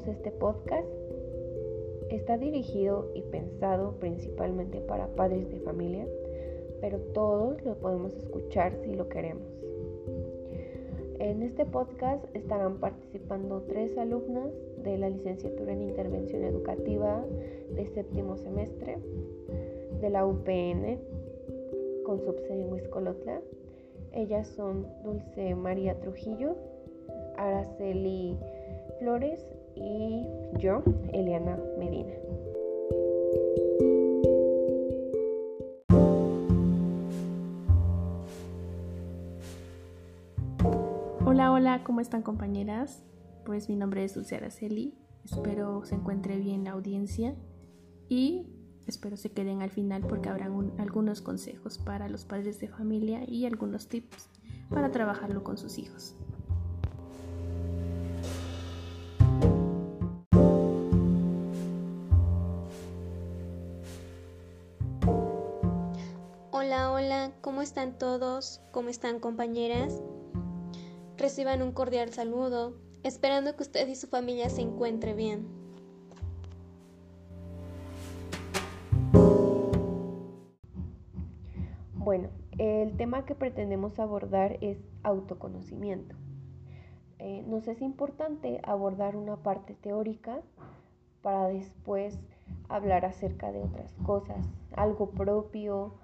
este podcast. Está dirigido y pensado principalmente para padres de familia, pero todos lo podemos escuchar si lo queremos. En este podcast estarán participando tres alumnas de la licenciatura en intervención educativa de séptimo semestre de la UPN con subsede en Huiscolotla. Ellas son Dulce María Trujillo, Araceli Flores y yo, Eliana Medina. Hola, hola, ¿cómo están compañeras? Pues mi nombre es Dulce Araceli, espero se encuentre bien la audiencia y espero se queden al final porque habrán algunos consejos para los padres de familia y algunos tips para trabajarlo con sus hijos. Hola, hola, ¿cómo están todos? ¿Cómo están compañeras? Reciban un cordial saludo, esperando que usted y su familia se encuentren bien. Bueno, el tema que pretendemos abordar es autoconocimiento. Eh, nos es importante abordar una parte teórica para después hablar acerca de otras cosas, algo propio,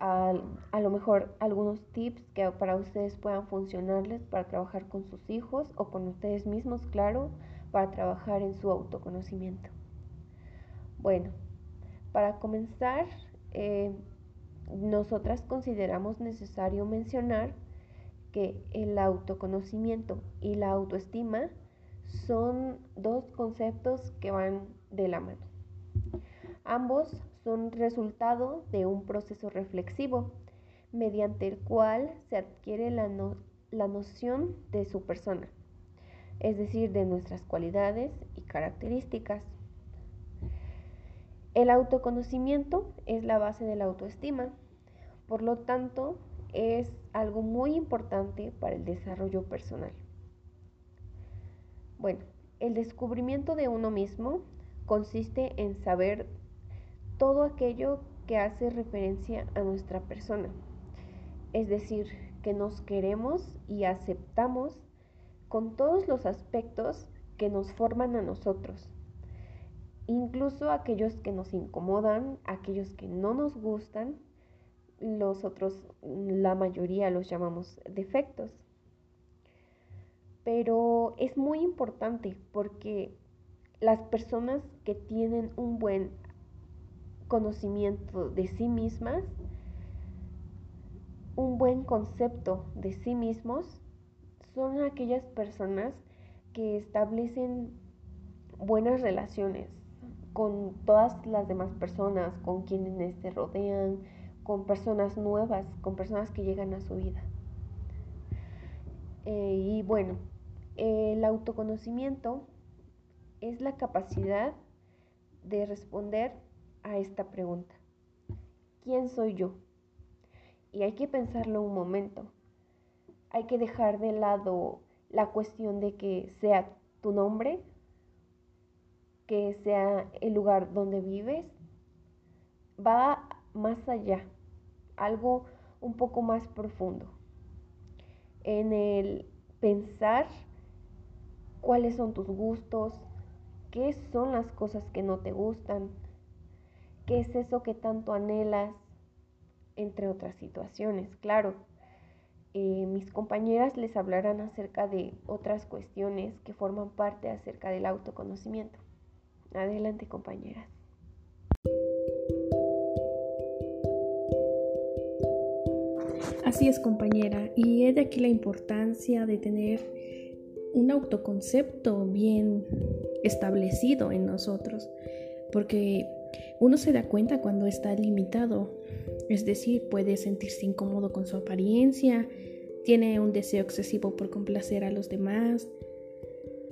a, lo mejor algunos tips que para ustedes puedan funcionarles para trabajar con sus hijos o con ustedes mismos, claro, para trabajar en su autoconocimiento. Bueno, para comenzar, eh, nosotras consideramos necesario mencionar que el autoconocimiento y la autoestima son dos conceptos que van de la mano. Ambos son resultado de un proceso reflexivo mediante el cual se adquiere la, la noción de su persona, es decir, de nuestras cualidades y características. El autoconocimiento es la base de la autoestima, por lo tanto es algo muy importante para el desarrollo personal. Bueno, el descubrimiento de uno mismo consiste en saber todo aquello que hace referencia a nuestra persona. Es decir, que nos queremos y aceptamos con todos los aspectos que nos forman a nosotros, incluso aquellos que nos incomodan, aquellos que no nos gustan, los otros, la mayoría los llamamos defectos. Pero es muy importante porque las personas que tienen un buen conocimiento de sí mismas, un buen concepto de sí mismos, son aquellas personas que establecen buenas relaciones con todas las demás personas, con quienes se rodean, con personas nuevas, con personas que llegan a su vida. Eh, y bueno, el autoconocimiento es la capacidad de responder a esta pregunta. ¿Quién soy yo? Y hay que pensarlo un momento. Hay que dejar de lado la cuestión de que sea tu nombre, que sea el lugar donde vives. Va más allá, algo un poco más profundo. En el pensar cuáles son tus gustos, qué son las cosas que no te gustan, qué es eso que tanto anhelas, entre otras situaciones, claro. Eh, mis compañeras les hablarán acerca de otras cuestiones que forman parte acerca del autoconocimiento. Adelante, compañeras. Así es, compañera, y es de aquí la importancia de tener un autoconcepto bien establecido en nosotros, porque uno se da cuenta cuando está limitado, es decir, puede sentirse incómodo con su apariencia, tiene un deseo excesivo por complacer a los demás,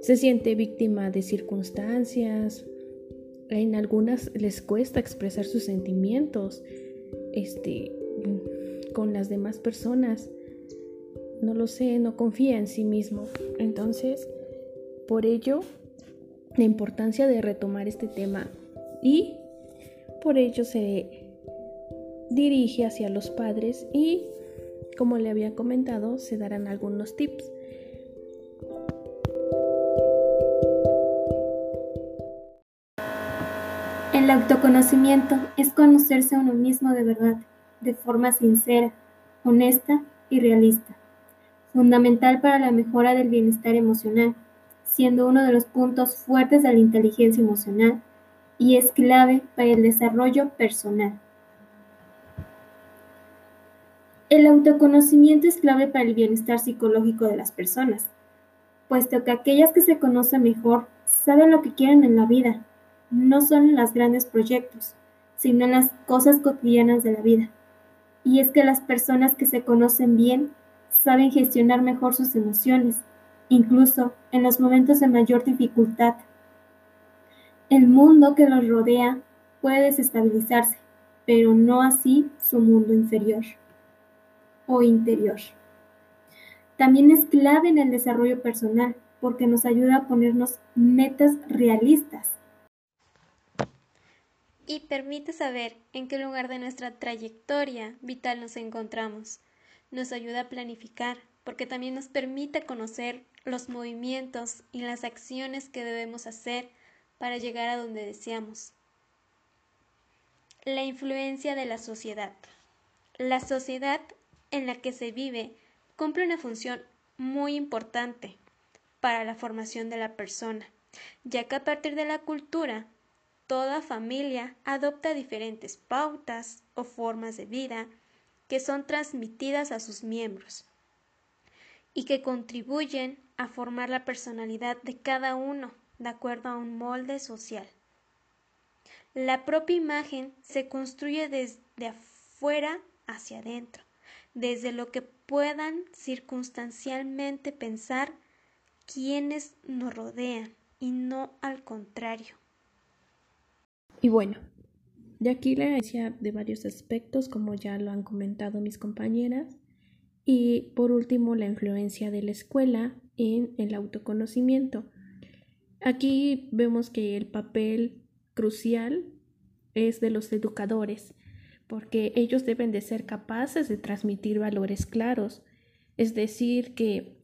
se siente víctima de circunstancias en algunas les cuesta expresar sus sentimientos este, con las demás personas. No lo sé, no confía en sí mismo. Entonces, por ello, la importancia de retomar este tema y por ello se dirige hacia los padres y, como le había comentado, se darán algunos tips. El autoconocimiento es conocerse a uno mismo de verdad, de forma sincera, honesta y realista, fundamental para la mejora del bienestar emocional, siendo uno de los puntos fuertes de la inteligencia emocional y es clave para el desarrollo personal. El autoconocimiento es clave para el bienestar psicológico de las personas, puesto que aquellas que se conocen mejor saben lo que quieren en la vida no son en los grandes proyectos, sino en las cosas cotidianas de la vida. Y es que las personas que se conocen bien saben gestionar mejor sus emociones, incluso en los momentos de mayor dificultad. El mundo que los rodea puede desestabilizarse, pero no así su mundo inferior o interior. También es clave en el desarrollo personal porque nos ayuda a ponernos metas realistas y permite saber en qué lugar de nuestra trayectoria vital nos encontramos. Nos ayuda a planificar porque también nos permite conocer los movimientos y las acciones que debemos hacer para llegar a donde deseamos. La influencia de la sociedad. La sociedad en la que se vive cumple una función muy importante para la formación de la persona, ya que a partir de la cultura Toda familia adopta diferentes pautas o formas de vida que son transmitidas a sus miembros y que contribuyen a formar la personalidad de cada uno de acuerdo a un molde social. La propia imagen se construye desde afuera hacia adentro, desde lo que puedan circunstancialmente pensar quienes nos rodean y no al contrario. Y bueno, de aquí la decía de varios aspectos, como ya lo han comentado mis compañeras. Y por último, la influencia de la escuela en el autoconocimiento. Aquí vemos que el papel crucial es de los educadores, porque ellos deben de ser capaces de transmitir valores claros, es decir, que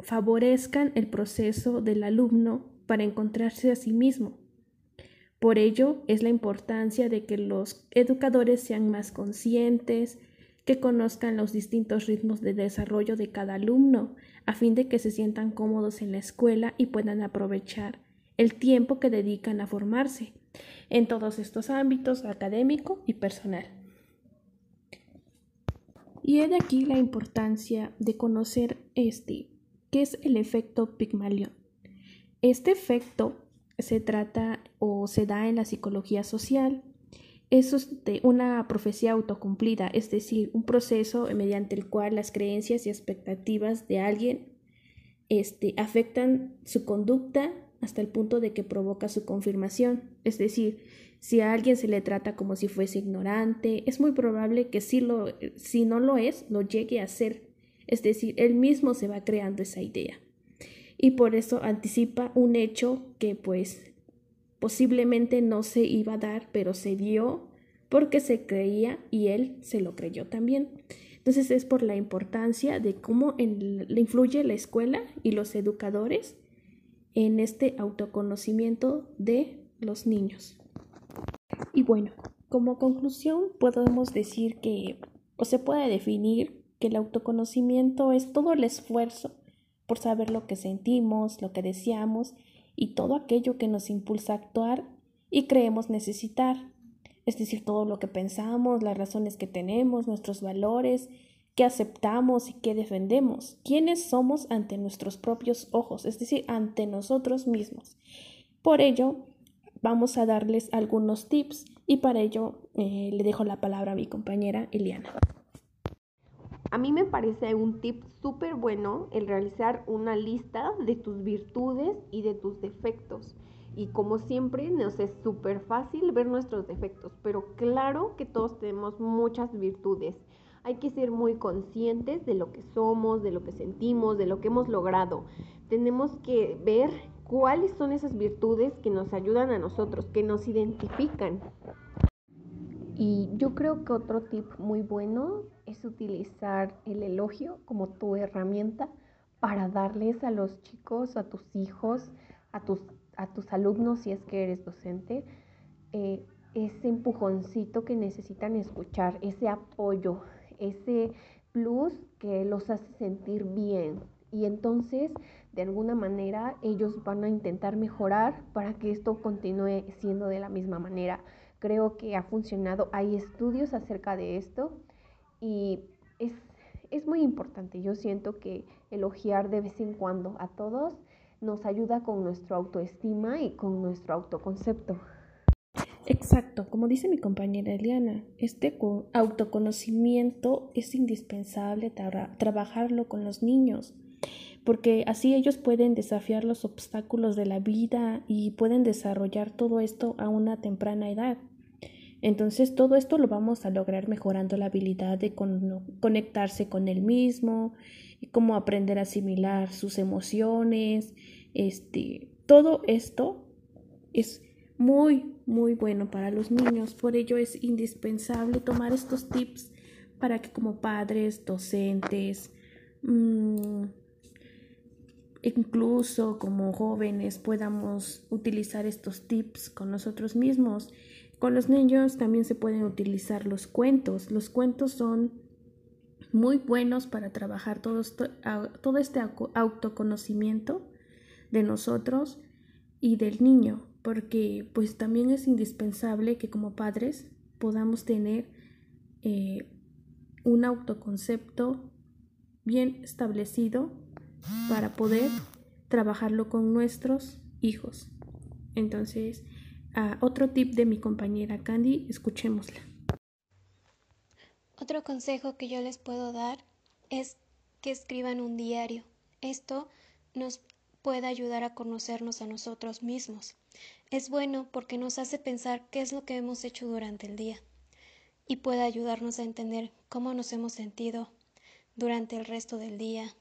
favorezcan el proceso del alumno para encontrarse a sí mismo. Por ello es la importancia de que los educadores sean más conscientes, que conozcan los distintos ritmos de desarrollo de cada alumno, a fin de que se sientan cómodos en la escuela y puedan aprovechar el tiempo que dedican a formarse en todos estos ámbitos académico y personal. Y he de aquí la importancia de conocer este, que es el efecto Pigmalión. Este efecto se trata o se da en la psicología social. Eso es una profecía autocumplida, es decir, un proceso mediante el cual las creencias y expectativas de alguien este, afectan su conducta hasta el punto de que provoca su confirmación. Es decir, si a alguien se le trata como si fuese ignorante, es muy probable que lo, si no lo es, lo llegue a ser. Es decir, él mismo se va creando esa idea y por eso anticipa un hecho que pues posiblemente no se iba a dar, pero se dio porque se creía y él se lo creyó también. Entonces es por la importancia de cómo le influye la escuela y los educadores en este autoconocimiento de los niños. Y bueno, como conclusión podemos decir que o se puede definir que el autoconocimiento es todo el esfuerzo por saber lo que sentimos, lo que deseamos y todo aquello que nos impulsa a actuar y creemos necesitar, es decir, todo lo que pensamos, las razones que tenemos, nuestros valores, que aceptamos y que defendemos, quiénes somos ante nuestros propios ojos, es decir, ante nosotros mismos. Por ello, vamos a darles algunos tips y para ello eh, le dejo la palabra a mi compañera Eliana. A mí me parece un tip súper bueno el realizar una lista de tus virtudes y de tus defectos. Y como siempre, nos es súper fácil ver nuestros defectos, pero claro que todos tenemos muchas virtudes. Hay que ser muy conscientes de lo que somos, de lo que sentimos, de lo que hemos logrado. Tenemos que ver cuáles son esas virtudes que nos ayudan a nosotros, que nos identifican. Y yo creo que otro tip muy bueno es utilizar el elogio como tu herramienta para darles a los chicos, a tus hijos, a tus, a tus alumnos, si es que eres docente, eh, ese empujoncito que necesitan escuchar, ese apoyo, ese plus que los hace sentir bien. Y entonces, de alguna manera, ellos van a intentar mejorar para que esto continúe siendo de la misma manera creo que ha funcionado. Hay estudios acerca de esto y es, es muy importante. Yo siento que elogiar de vez en cuando a todos nos ayuda con nuestra autoestima y con nuestro autoconcepto. Exacto, como dice mi compañera Eliana, este autoconocimiento es indispensable trabajarlo con los niños, porque así ellos pueden desafiar los obstáculos de la vida y pueden desarrollar todo esto a una temprana edad. Entonces todo esto lo vamos a lograr mejorando la habilidad de conectarse con el mismo, y cómo aprender a asimilar sus emociones. Este, todo esto es muy, muy bueno para los niños. Por ello es indispensable tomar estos tips para que como padres, docentes, mmm, incluso como jóvenes podamos utilizar estos tips con nosotros mismos con los niños también se pueden utilizar los cuentos. Los cuentos son muy buenos para trabajar todo, todo este autoconocimiento de nosotros y del niño, porque pues también es indispensable que como padres podamos tener eh, un autoconcepto bien establecido para poder trabajarlo con nuestros hijos. Entonces, otro tip de mi compañera Candy, escuchémosla. Otro consejo que yo les puedo dar es que escriban un diario. Esto nos puede ayudar a conocernos a nosotros mismos. Es bueno porque nos hace pensar qué es lo que hemos hecho durante el día y puede ayudarnos a entender cómo nos hemos sentido durante el resto del día.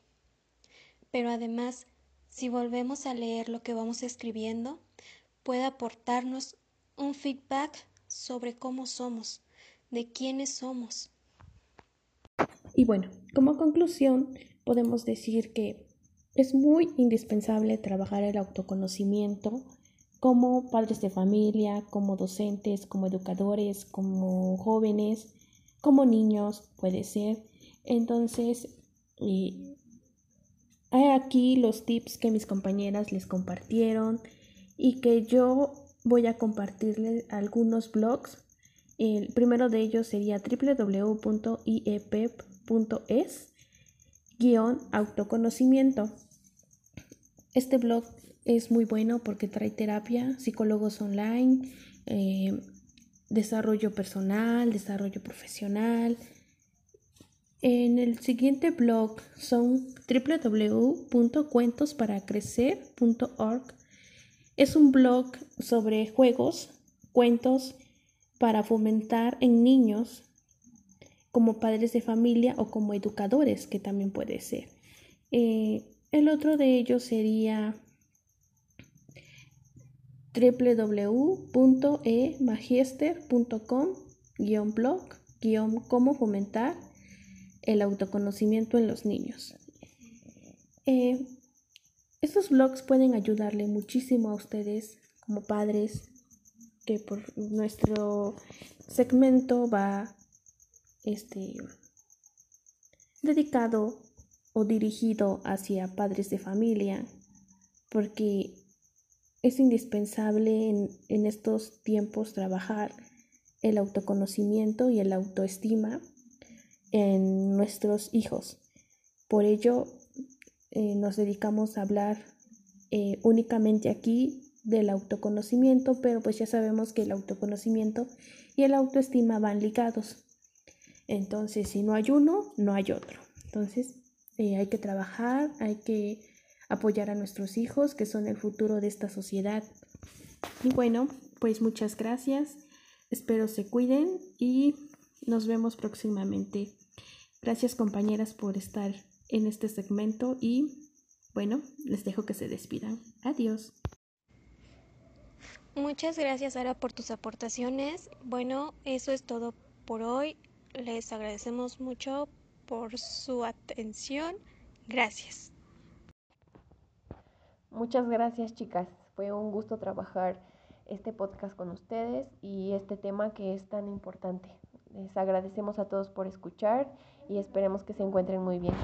Pero además, si volvemos a leer lo que vamos escribiendo, puede aportarnos un feedback sobre cómo somos, de quiénes somos. Y bueno, como conclusión, podemos decir que es muy indispensable trabajar el autoconocimiento como padres de familia, como docentes, como educadores, como jóvenes, como niños, puede ser. Entonces, hay aquí los tips que mis compañeras les compartieron y que yo voy a compartirles algunos blogs. El primero de ellos sería www.iepep.es guion autoconocimiento. Este blog es muy bueno porque trae terapia, psicólogos online, eh, desarrollo personal, desarrollo profesional. En el siguiente blog son www.cuentosparacrecer.org es un blog sobre juegos, cuentos para fomentar en niños como padres de familia o como educadores, que también puede ser. Eh, el otro de ellos sería www.emagister.com-blog cómo fomentar el autoconocimiento en los niños. Eh, estos blogs pueden ayudarle muchísimo a ustedes como padres que por nuestro segmento va este dedicado o dirigido hacia padres de familia porque es indispensable en, en estos tiempos trabajar el autoconocimiento y el autoestima en nuestros hijos. Por ello, eh, nos dedicamos a hablar eh, únicamente aquí del autoconocimiento, pero pues ya sabemos que el autoconocimiento y el autoestima van ligados. Entonces, si no hay uno, no hay otro. Entonces, eh, hay que trabajar, hay que apoyar a nuestros hijos, que son el futuro de esta sociedad. Y bueno, pues muchas gracias. Espero se cuiden y nos vemos próximamente. Gracias compañeras por estar en este segmento y bueno, les dejo que se despidan. Adiós. Muchas gracias Sara por tus aportaciones. Bueno, eso es todo por hoy. Les agradecemos mucho por su atención. Gracias. Muchas gracias chicas. Fue un gusto trabajar este podcast con ustedes y este tema que es tan importante. Les agradecemos a todos por escuchar y esperemos que se encuentren muy bien.